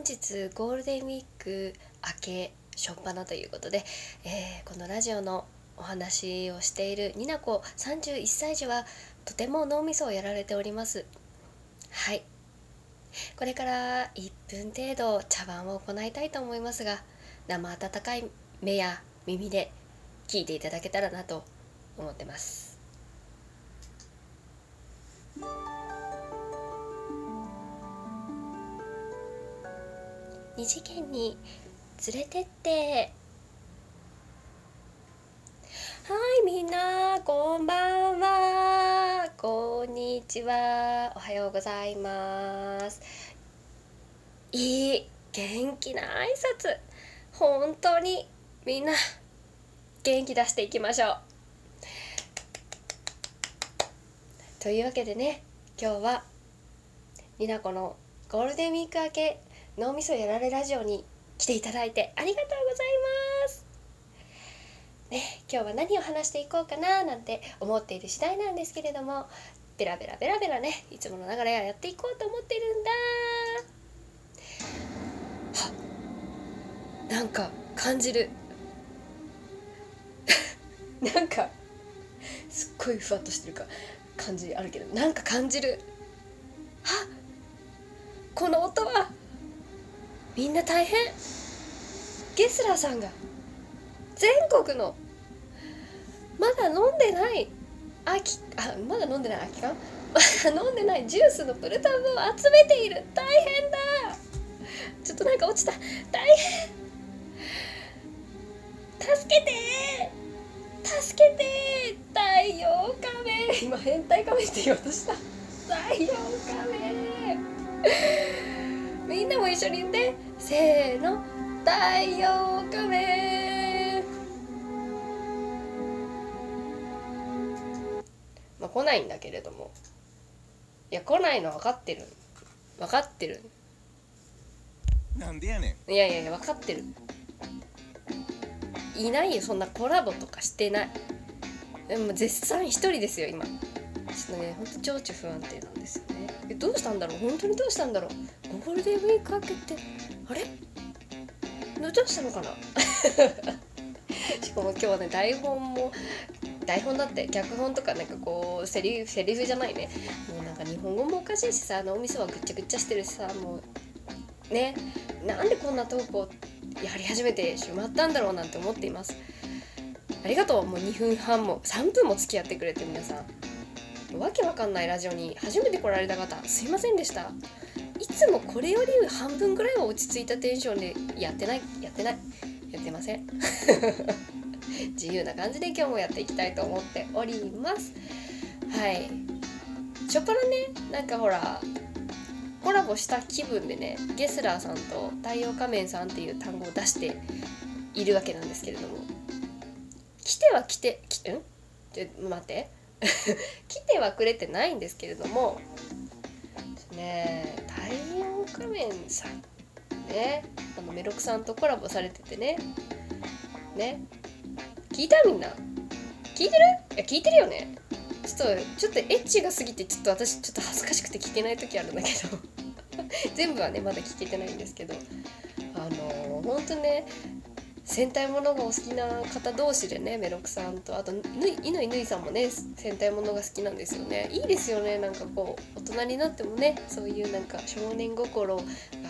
本日ゴールデンウィーク明け初っ端ということで、えー、このラジオのお話をしているになこ31歳児はとても脳みそをやられております。はい。これから1分程度茶番を行いたいと思いますが生温かい目や耳で聞いていただけたらなと思ってます。二次元に連れてって。はいみんなこんばんは。こんにちは。おはようございます。いい元気な挨拶。本当にみんな元気出していきましょう。というわけでね今日はになこのゴールデンウィーク明け脳みそやられラジオに来ていただいてありがとうございます。ね今日は何を話していこうかななんて思っている次第なんですけれどもベラベラベラベラねいつもの流れはやっていこうと思ってるんだ。なんか感じる。なんかすっごいふわっとしてるか感じあるけどなんか感じる。はこの音はみんな大変？ゲスラーさんが？全国の？まだ飲んでない？秋あまだ飲んでない？空き缶まだ飲んでない？ジュースのプルタブを集めている。大変だ！ちょっとなんか落ちた。大変！助けて！助けて！太陽仮面今変態仮面って言おうとした。太陽仮面みんなも一緒に言って。せーの太陽仮面。まあ来ないんだけれども。いや来ないの分かってる。分かってる。なんでやねいやいやいや分かってる。いないよそんなコラボとかしてない。でも絶賛一人ですよ今。ちょっとねほんと情緒不安定なんですよね。えどうしたんだろう？本当にどうしたんだろう？ゴールデンウィーク明けてあれ？どうしたのかな？しかも今日はね台本も台本だって脚本とかなんかこうセリフセリフじゃないね。もうなんか日本語もおかしいしさ脳みそはぐっちゃぐっちゃしてるしさもうねなんでこんなトークをやり始めてしまったんだろうなんて思っています。ありがとう。もう2分半も3分も付き合ってくれて皆さん。わけわかんないラジオに初めて来られた方すいませんでした。いつもこれより半分ぐらいは落ち着いたテンションでやってないやってないやってません。自由な感じで今日もやっていきたいと思っております。はい。初っ端ねなんかほらコラボした気分でねゲスラーさんと太陽仮面さんっていう単語を出しているわけなんですけれども。来ては来てきん？ちょ待って。来てはくれてないんですけれどもねえ太陽仮面さんねあのメロクさんとコラボされててね。ね。聞いたみんな。聞いてる？いや聞いてるよね。ちょっとちょっとエッチが過ぎてちょっと私ちょっと恥ずかしくて聞けない時あるんだけど。全部はねまだ聞けてないんですけど。あのー、ほんとね戦隊ものがお好きな方同士でねメロクさんとあと乾ぬいさんもね戦隊ものが好きなんですよね。いいですよねなんかこう大人になってもねそういうなんか少年心があ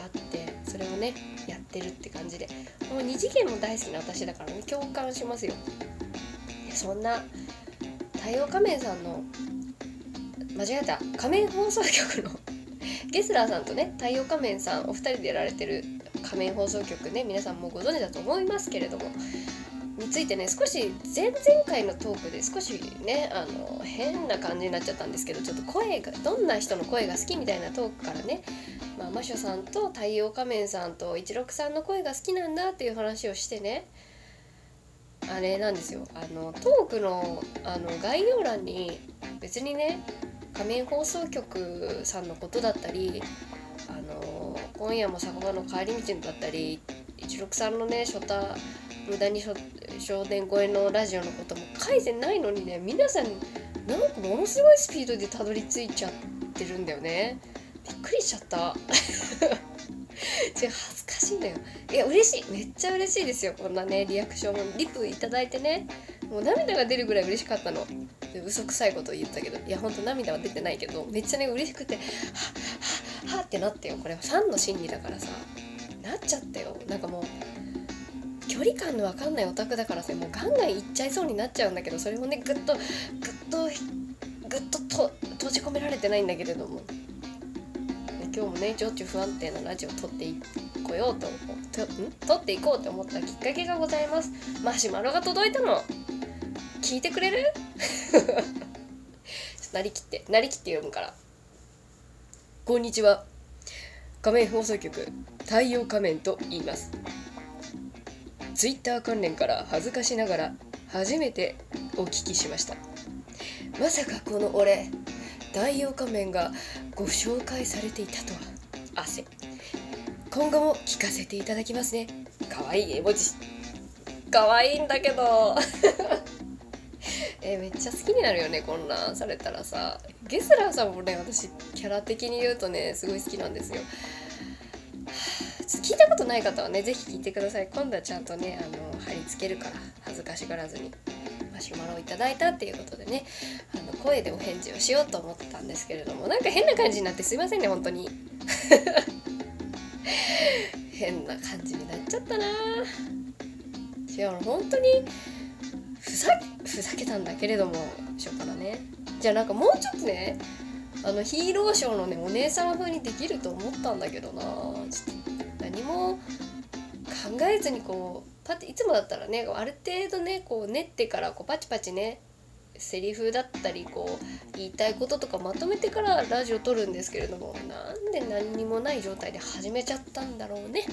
ってそれをねやってるって感じで。もう二次元も大好きな私だからね共感しますよ。そんな太陽仮面さんの間違えた仮面放送局の ゲスラーさんとね太陽仮面さんお二人でやられてる仮面放送局ね皆さんもご存知だと思いますけれどもについてね少し前々回のトークで少しねあの変な感じになっちゃったんですけどちょっと声がどんな人の声が好きみたいなトークからね、まあ、マショさんと太陽仮面さんと一六さんの声が好きなんだっていう話をしてねあれなんですよ。あのトークのあの概要欄に別にね仮面放送局さんのことだったりあの今夜も酒場の帰り道だったり一六さんのね初太無駄に少年超えのラジオのことも書いてないのにね皆さんなんかものすごいスピードでたどり着いちゃってるんだよね。びっくりしちゃった。違う恥ずかしいのよ。いや嬉しい。めっちゃ嬉しいですよ。こんなねリアクションもリプいただいてね。もう涙が出るぐらい嬉しかったの。で嘘くさいことを言ったけど。いやほんと涙は出てないけど。めっちゃね嬉しくてはっはっはってなってよ。これファンの心理だからさ。なっちゃったよ。なんかもう距離感の分かんないオタクだからさもうガンガンいっちゃいそうになっちゃうんだけどそれをねぐっとぐっとぐっとと閉じ込められてないんだけれども。今日もね情緒不安定なラジオを撮っていこようととん？撮っていこうと思ったきっかけがございます。マシュマロが届いたの。聞いてくれる？ちょっとなりきってなりきって読むから。こんにちは。仮面放送局太陽仮面と言います。ツイッター関連から恥ずかしながら初めてお聞きしました。まさかこの俺太陽仮面がご紹介されていたとは汗。今後も聞かせていただきますね。かわい絵文字。かわいいんだけど。えめっちゃ好きになるよねこんなんされたらさ。ゲスラーさんもね私キャラ的に言うとねすごい好きなんですよ。聞いたことない方はね是非聞いてください。今度はちゃんとねあの貼り付けるから恥ずかしがらずにマシュマロをいただいたっていうことでねあの声でお返事をしようと思ってたんですけれどもなんか変な感じになってすいませんね本当に。変な感じになっちゃったな。違う本当にふざふざけたんだけれどもしょうからね。じゃあなんかもうちょっとねあのヒーローショーのねお姉さん風にできると思ったんだけどな。ちょっと何も考えずにこうパッていつもだったらねある程度ねこう練ってからこうパチパチねセリフだったりこう言いたいこととかまとめてからラジオ撮るんですけれどもなんで何にもない状態で始めちゃったんだろうね。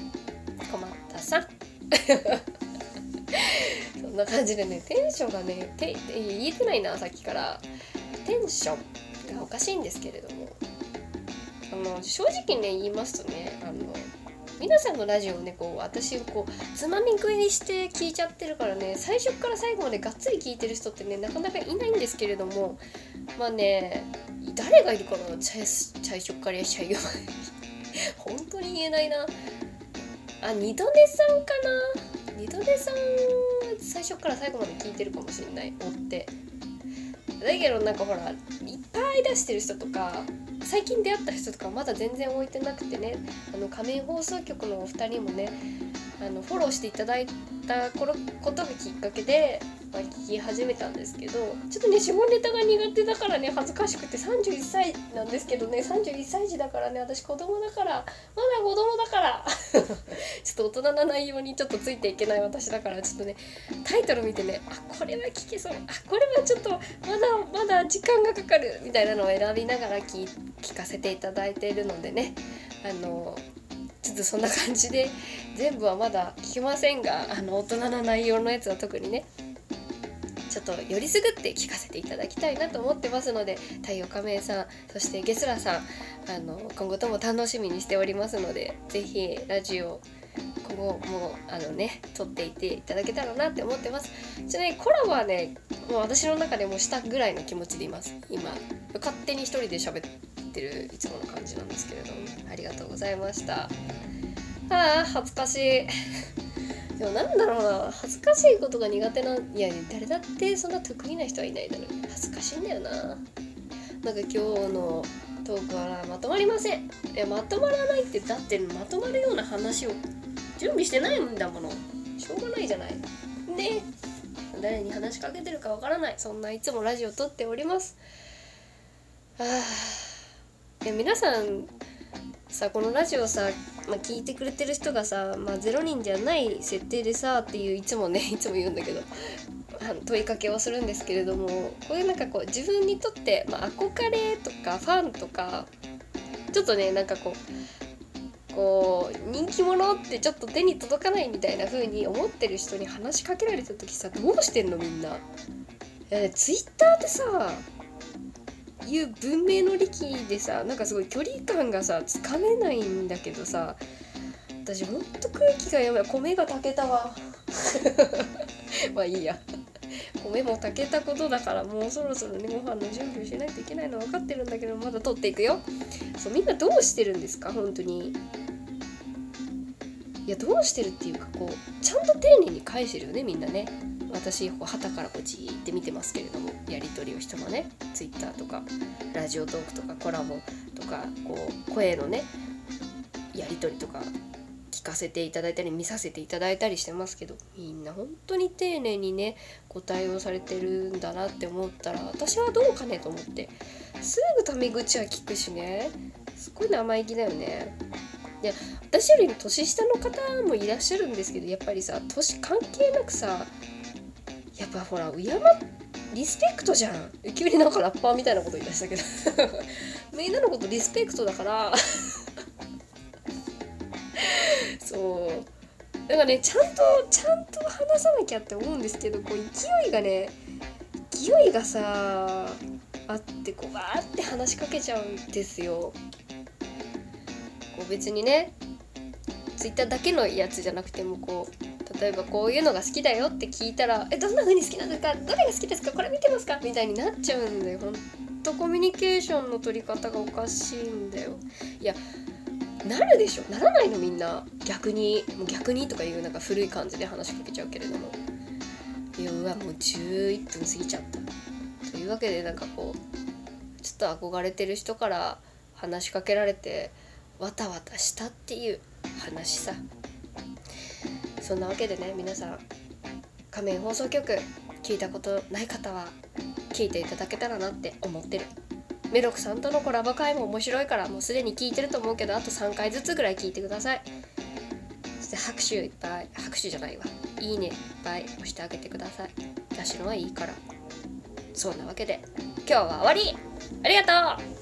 困ったさな感じでねテンションがねて言えてないなさっきから。テンションがおかしいんですけれども。あの正直ね言いますとねあの皆さんのラジオをねこう私をこうつまみ食いにして聞いちゃってるからね最初から最後までがっつり聞いてる人ってねなかなかいないんですけれども。まあね誰がいるかな最最初から最後まで本当に言えないな。あ二度寝さんかな。二度寝さん最初から最後まで聞いてるかもしれない追って。だけどなんかほらいっぱい出してる人とか最近出会った人とかまだ全然置いてなくてね。あの仮面放送局のお二人もねあのフォローしていただいたことがきっかけで、まあ、聞き始めたんですけどちょっとね下ネタが苦手だからね恥ずかしくて31歳なんですけどね31歳児だからね私子供だからまだ子供だから ちょっと大人な内容にちょっとついていけない私だからちょっとねタイトル見てねあこれは聞けそうあこれはちょっとまだまだ時間がかかるみたいなのを選びながら聞聞かせていただいているのでねあのちょっとそんな感じで全部はまだ聞けませんがあの大人な内容のやつは特にねちょっとよりすぐって聞かせていただきたいなと思ってますので太陽仮面さんそしてゲスラさんあの今後とも楽しみにしておりますので是非ラジオ今後もあのね撮っていていただけたらなって思ってます。ちなみにコラボはねもう私の中でもしたぐらいの気持ちでいます。今勝手に一人で喋てるいつもの感じなんですけれどもありがとうございました。ああ恥ずかしい。でもなんだろうな恥ずかしいことが苦手ないや誰だってそんな得意な人はいないだろう。恥ずかしいんだよな。なんか今日のトークはまとまりません。いやまとまらないってだってまとまるような話を準備してないんだもの。しょうがないじゃない。ね。誰に話しかけてるかわからない。そんないつもラジオ撮っております。ああ皆さんさこのラジオさ、まあ、聞いてくれてる人がさ、まあ、0人じゃない設定でさっていういつもね いつも言うんだけど問いかけをするんですけれどもこういうなんかこう自分にとって、まあ、憧れとかファンとかちょっとねなんかこうこう人気者ってちょっと手に届かないみたいな風に思ってる人に話しかけられた時さどうしてんのみんな？ツイッターってさいう文明の利器でさなんかすごい距離感がさつかめないんだけどさ私ほんと空気が読め米が炊けたわ。まあいいや。米も炊けたことだからもうそろそろねご飯の準備をしないといけないの分かってるんだけどまだ取っていくよ。そうみんなどうしてるんですか？本当に。いやどうしてるっていうかこうちゃんと丁寧に返してるよねみんなね。私こう旗からこうじーって見てますけれどもやり取りを人のね Twitter とかラジオトークとかコラボとかこう声のねやり取りとか聞かせていただいたり見させていただいたりしてますけどみんな本当に丁寧にねご対応されてるんだなって思ったら私はどうかねと思ってすぐタメ口は聞くしねすごい生意気だよね。で私より年下の方もいらっしゃるんですけどやっぱりさ年関係なくさやっぱほら敬リスペクトじゃん。急になんかラッパーみたいなこと言い出したけど。みんなのことリスペクトだから。そう。だからねちゃんとちゃんと話さなきゃって思うんですけどこう勢いがね勢いがさあってこうバーって話しかけちゃうんですよ。こう別にねツイッターだけのやつじゃなくてもこう例えばこういうのが好きだよって聞いたら「えどんな風に好きなんですかどれが好きですか？これ見てますか?」みたいになっちゃうんだよほんと。コミュニケーションの取り方がおかしいんだよ。いやなるでしょ？ならないのみんな。逆にもう逆にとかいうなんか古い感じで話しかけちゃうけれども。いやうわもう11分過ぎちゃった。というわけでなんかこうちょっと憧れてる人から話しかけられてわたわたしたっていう話さ。そんなわけでね皆さん仮面放送局聞いたことない方は聞いていただけたらなって思ってる。メロクさんとのコラボ会も面白いからもうすでに聞いてると思うけどあと3回ずつぐらい聞いてください。そして拍手いっぱい拍手じゃないわ。いいねいっぱい押してあげてください。私のはいいから。そんなわけで今日は終わり。ありがとう。